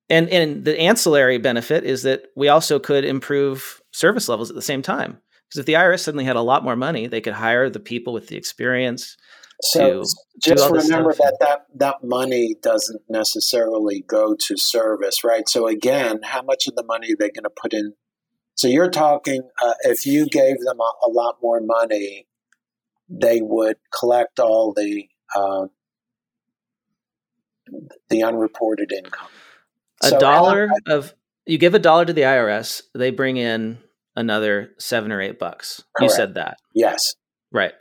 and and the ancillary benefit is that we also could improve service levels at the same time Because if the IRS suddenly had a lot more money, they could hire the people with the experience. So just remember that, that that money doesn't necessarily go to service, right? So again, how much of the money are they going to put in? So you're talking uh, if you gave them a, a, lot more money, they would collect all the uh, the unreported income. A so dollar I, of you give a dollar to the IRS, they bring in another seven or eight bucks. Correct. You said that. Yes. Right.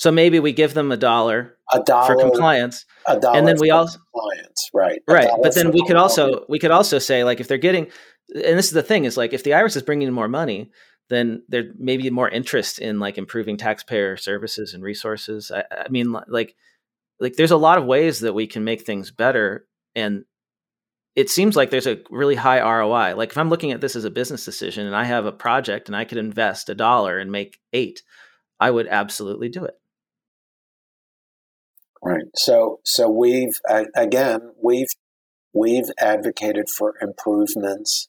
So maybe we give them a dollar, a dollar for compliance, a dollar and then we also compliance, right? Right. But then we could also we could also say like if they're getting, and this is the thing is like if the IRS is bringing in more money, then there may be more interest in like improving taxpayer services and resources. I, I mean, like like there's a lot of ways that we can make things better, and it seems like there's a really high ROI. Like if I'm looking at this as a business decision and I have a project and I could invest a dollar and make eight, I would absolutely do it. Right. So so we've again we've we've advocated for improvements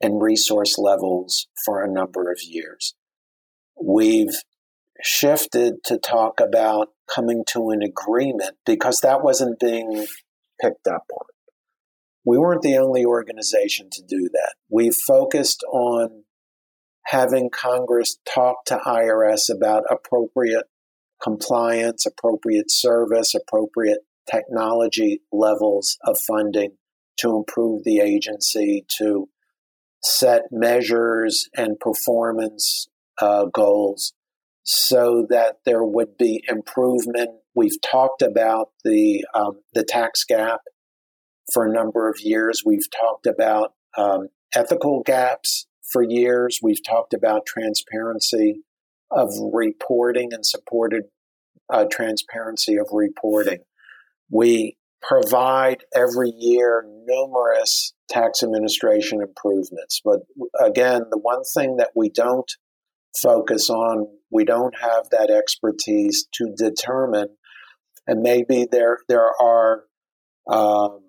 in resource levels for a number of years. We've shifted to talk about coming to an agreement because that wasn't being picked up on. We weren't the only organization to do that. We focused on having Congress talk to IRS about appropriate compliance, appropriate service, appropriate technology levels of funding to improve the agency, to set measures and performance uh, goals so that there would be improvement. We've talked about the um, the tax gap for a number of years. We've talked about um, ethical gaps for years. We've talked about transparency of reporting and supported uh, transparency of reporting. We provide every year numerous tax administration improvements. But again, the one thing that we don't focus on, we don't have that expertise to determine, and maybe there there are um,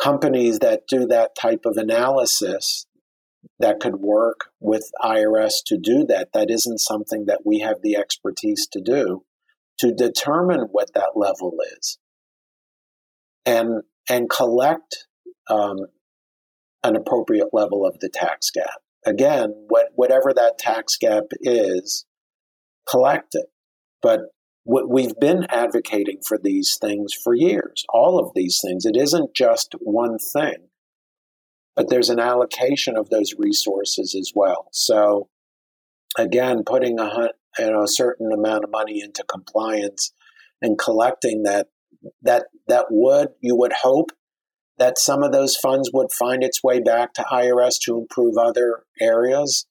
companies that do that type of analysis that could work with IRS to do that. That isn't something that we have the expertise to do to determine what that level is and and collect um, an appropriate level of the tax gap. Again, what, whatever that tax gap is, collect it. But what we've been advocating for these things for years, all of these things. It isn't just one thing, but there's an allocation of those resources as well. So, again, putting a, you know, a certain amount of money into compliance and collecting that, that, that would, you would hope that some of those funds would find its way back to IRS to improve other areas.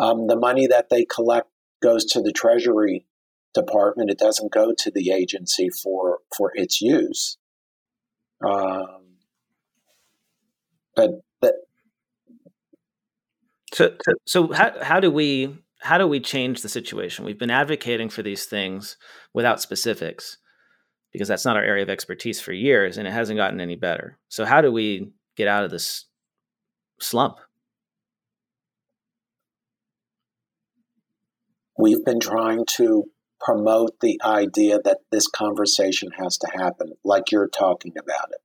Um, the money that they collect goes to the Treasury department. It doesn't go to the agency for for its use. Um, but but so so how how do we how do we change the situation? We've been advocating for these things without specifics because that's not our area of expertise for years and it hasn't gotten any better. So how do we get out of this slump? We've been trying to promote the idea that this conversation has to happen, like you're talking about it.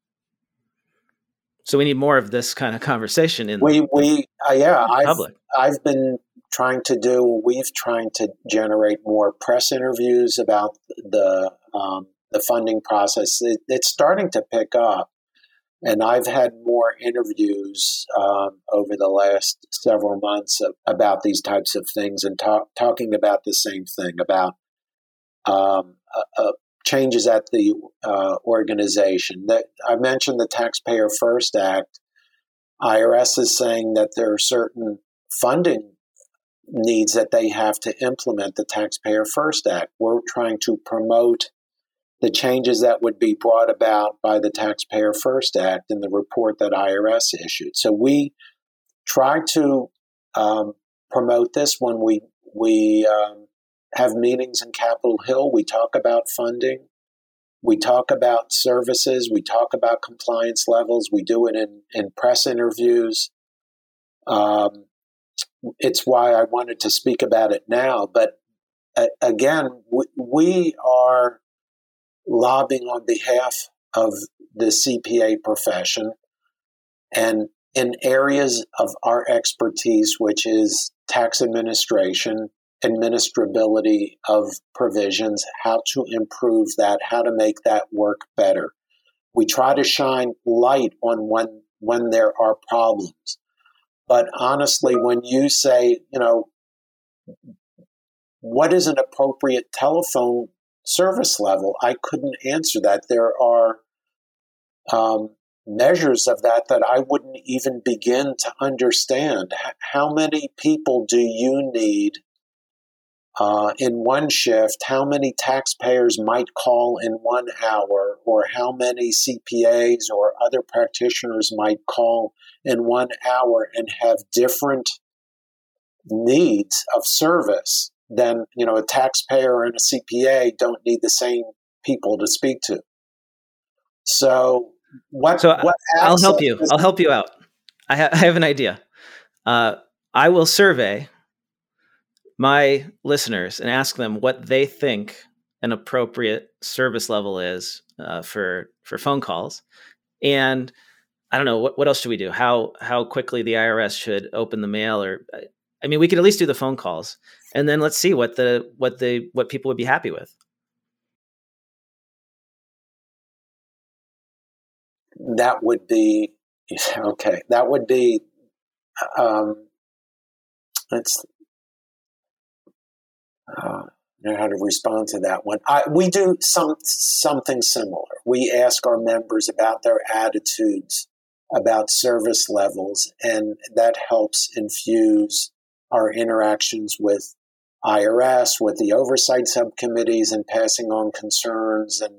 So we need more of this kind of conversation in we we uh, yeah I've, public. I've been trying to do. We've trying to generate more press interviews about the um, the funding process. It, it's starting to pick up, and I've had more interviews um, over the last several months of, about these types of things and talk, talking about the same thing about um, uh, changes at the uh, organization. That I mentioned the Taxpayer First Act. IRS is saying that there are certain funding needs that they have to implement the Taxpayer First Act. We're trying to promote the changes that would be brought about by the Taxpayer First Act in the report that IRS issued. So we try to um, promote this when we we um, have meetings in Capitol Hill. We talk about funding. We talk about services. We talk about compliance levels. We do it in, in press interviews. Um, it's why I wanted to speak about it now. But uh, again, we, we are lobbying on behalf of the CPA profession and in areas of our expertise, which is tax administration, administrability of provisions, how to improve that, how to make that work better. We try to shine light on when when there are problems. But honestly, when you say, you know, what is an appropriate telephone service level, I couldn't answer that. There are um, measures of that that I wouldn't even begin to understand. How many people do you need uh, in one shift? How many taxpayers might call in one hour? Or how many CPAs or other practitioners might call in one hour and have different needs of service than you know a taxpayer and a CPA don't need the same people to speak to. So what? So what I'll help you. Is- I'll help you out. I, ha- (laughs) I have an idea. Uh, I will survey my listeners and ask them what they think an appropriate service level is uh, for for phone calls, and I don't know what what else should we do? How how quickly the IRS should open the mail, or I mean, we could at least do the phone calls, and then let's see what the what the what people would be happy with. that would be (laughs) okay. That would be um, let's uh, know how to respond to that one. I, we do some something similar. We ask our members about their attitudes about service levels, and that helps infuse our interactions with IRS, with the oversight subcommittees, and passing on concerns and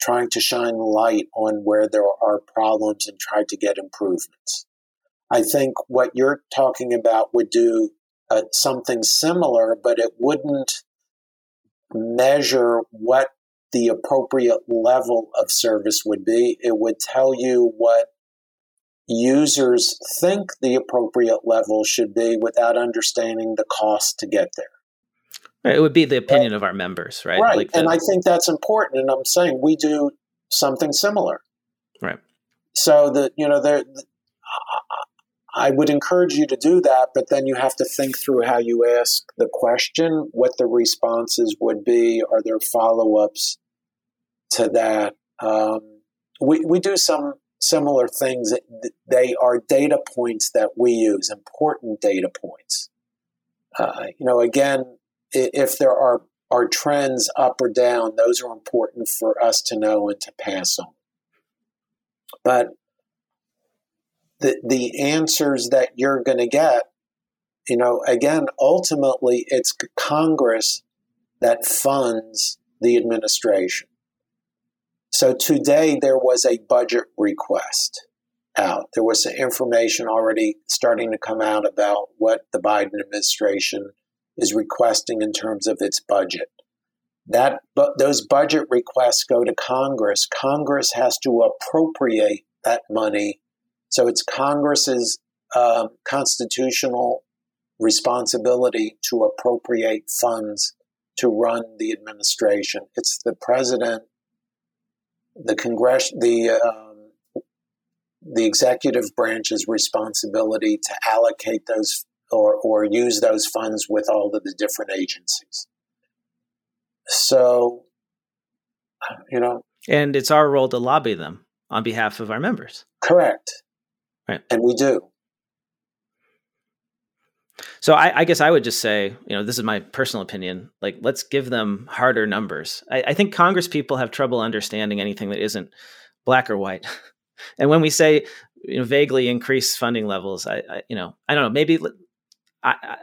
trying to shine light on where there are problems and try to get improvements. I think what you're talking about would do uh, something similar, but it wouldn't measure what the appropriate level of service would be. It would tell you what users think the appropriate level should be without understanding the cost to get there. Right. It would be the opinion of our members, right? Right. Like the, and I think that's important. And I'm saying we do something similar. Right. So that, you know, there, I would encourage you to do that, but then you have to think through how you ask the question, what the responses would be. Are there follow ups to that? Um, we, we do some similar things. They are data points that we use, important data points. Uh, you know, again, if there are, are trends up or down, those are important for us to know and to pass on. But the, the answers that you're going to get, you know, again, ultimately, it's Congress that funds the administration. So today there was a budget request out. There was some information already starting to come out about what the Biden administration is requesting in terms of its budget. That but those budget requests go to Congress. Congress has to appropriate that money, so it's Congress's uh, constitutional responsibility to appropriate funds to run the administration. It's the president, the Congress, the um, the executive branch's responsibility to allocate those or, or use those funds with all of the different agencies. So, you know. And it's our role to lobby them on behalf of our members. Correct. Right. And we do. So I, I, guess I would just say, you know, this is my personal opinion. Like, let's give them harder numbers. I, I think Congress people have trouble understanding anything that isn't black or white. (laughs) and when we say, you know, vaguely increase funding levels, I, I you know, I don't know. Maybe I,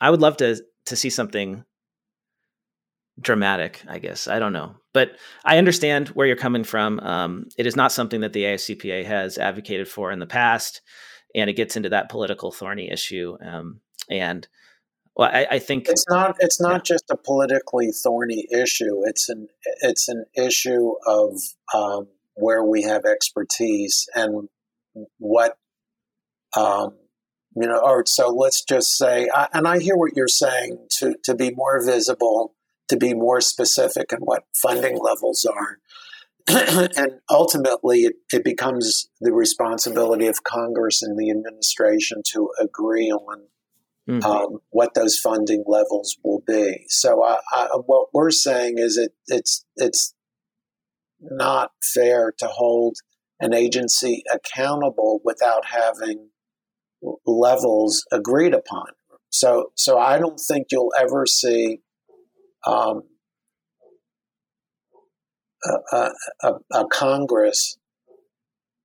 I would love to to see something dramatic. I guess I don't know, but I understand where you're coming from. Um, it is not something that the AICPA has advocated for in the past, and it gets into that political thorny issue. Um, and well, I, I, think it's not it's not yeah. just a politically thorny issue. It's an it's an issue of um, where we have expertise and what um, You know, or so let's just say, and I hear what you're saying to to be more visible, to be more specific in what funding levels are. (clears throat) and ultimately, it, it becomes the responsibility of Congress and the administration to agree on mm-hmm. um, what those funding levels will be. So, I, I, what we're saying is it, it's it's not fair to hold an agency accountable without having levels agreed upon. So, so I don't think you'll ever see um, a, a, a, Congress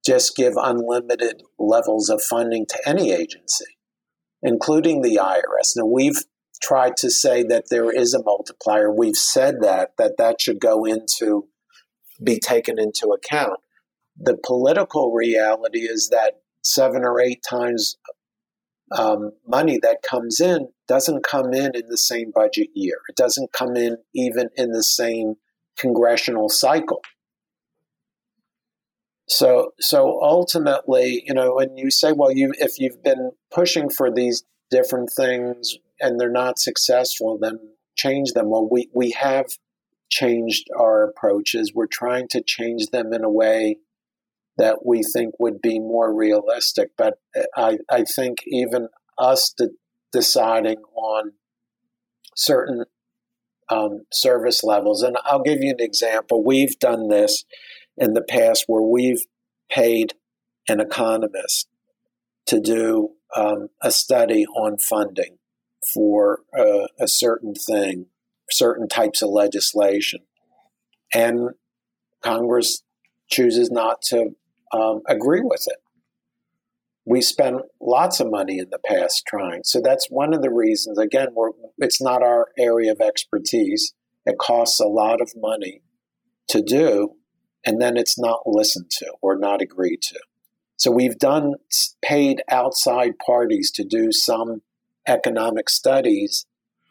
just give unlimited levels of funding to any agency, including the IRS. Now, we've tried to say that there is a multiplier. We've said that that that should go into be taken into account. The political reality is that seven or eight times um, money that comes in doesn't come in in the same budget year. It doesn't come in even in the same congressional cycle. So, so ultimately, you know, when you say, well, you if you've been pushing for these different things and they're not successful, then change them. Well, we we have changed our approaches. We're trying to change them in a way that we think would be more realistic. But I, I think even us de- deciding on certain um, service levels, and I'll give you an example. We've done this in the past where we've paid an economist to do um, a study on funding for uh, a certain thing, certain types of legislation. And Congress chooses not to um, agree with it. We spent lots of money in the past trying. So that's one of the reasons. Again, it's not our area of expertise. It costs a lot of money to do, and then it's not listened to or not agreed to. So we've done paid outside parties to do some economic studies,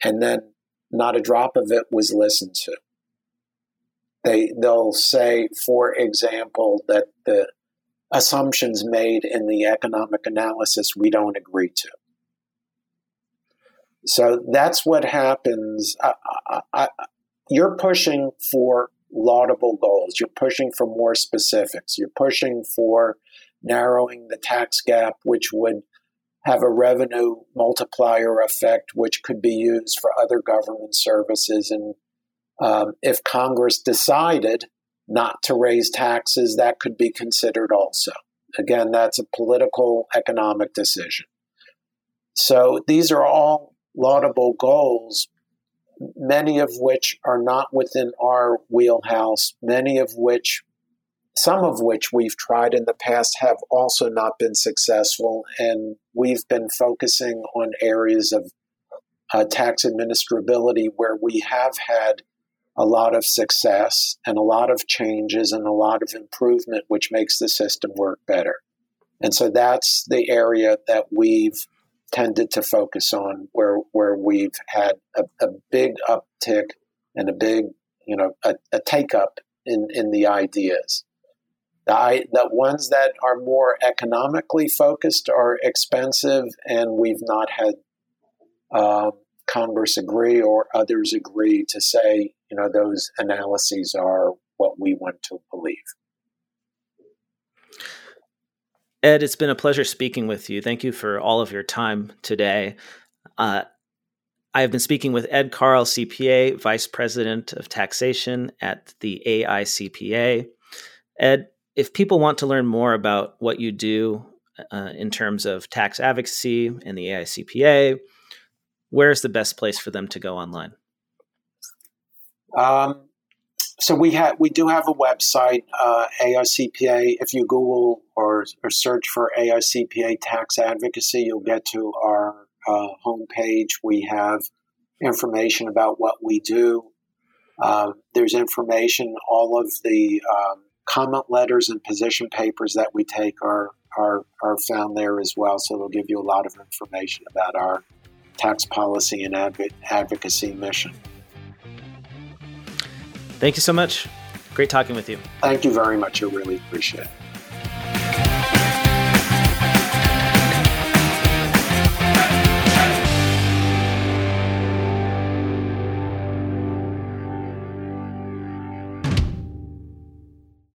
and then not a drop of it was listened to. They they'll say, for example, that the assumptions made in the economic analysis we don't agree to. So that's what happens. I, I, I, you're pushing for laudable goals. You're pushing for more specifics. You're pushing for narrowing the tax gap, which would have a revenue multiplier effect, which could be used for other government services. And um, if Congress decided not to raise taxes, that could be considered also. Again, that's a political economic decision. So these are all laudable goals, many of which are not within our wheelhouse, many of which, some of which we've tried in the past have also not been successful. And we've been focusing on areas of uh, tax administrability where we have had a lot of success and a lot of changes and a lot of improvement, which makes the system work better. And so that's the area that we've tended to focus on where, where we've had a, a big uptick and a big, you know, a, a take up in, in the ideas. The, the ones that are more economically focused are expensive, and we've not had uh, Congress agree or others agree to say, you know, those analyses are what we want to believe. Ed, it's been a pleasure speaking with you. Thank you for all of your time today. Uh, I have been speaking with Ed Karl, CPA, Vice President of Taxation at the AICPA. Ed, if people want to learn more about what you do uh, in terms of tax advocacy and the AICPA, where's the best place for them to go online? Um, so we have we do have a website, uh, AICPA. If you Google or, or search for AICPA tax advocacy, you'll get to our uh, homepage. We have information about what we do. Uh, there's information. All of the um, comment letters and position papers that we take are are are found there as well. So they'll give you a lot of information about our tax policy and adv- advocacy mission. Thank you so much. Great talking with you. Thank you very much. I really appreciate it.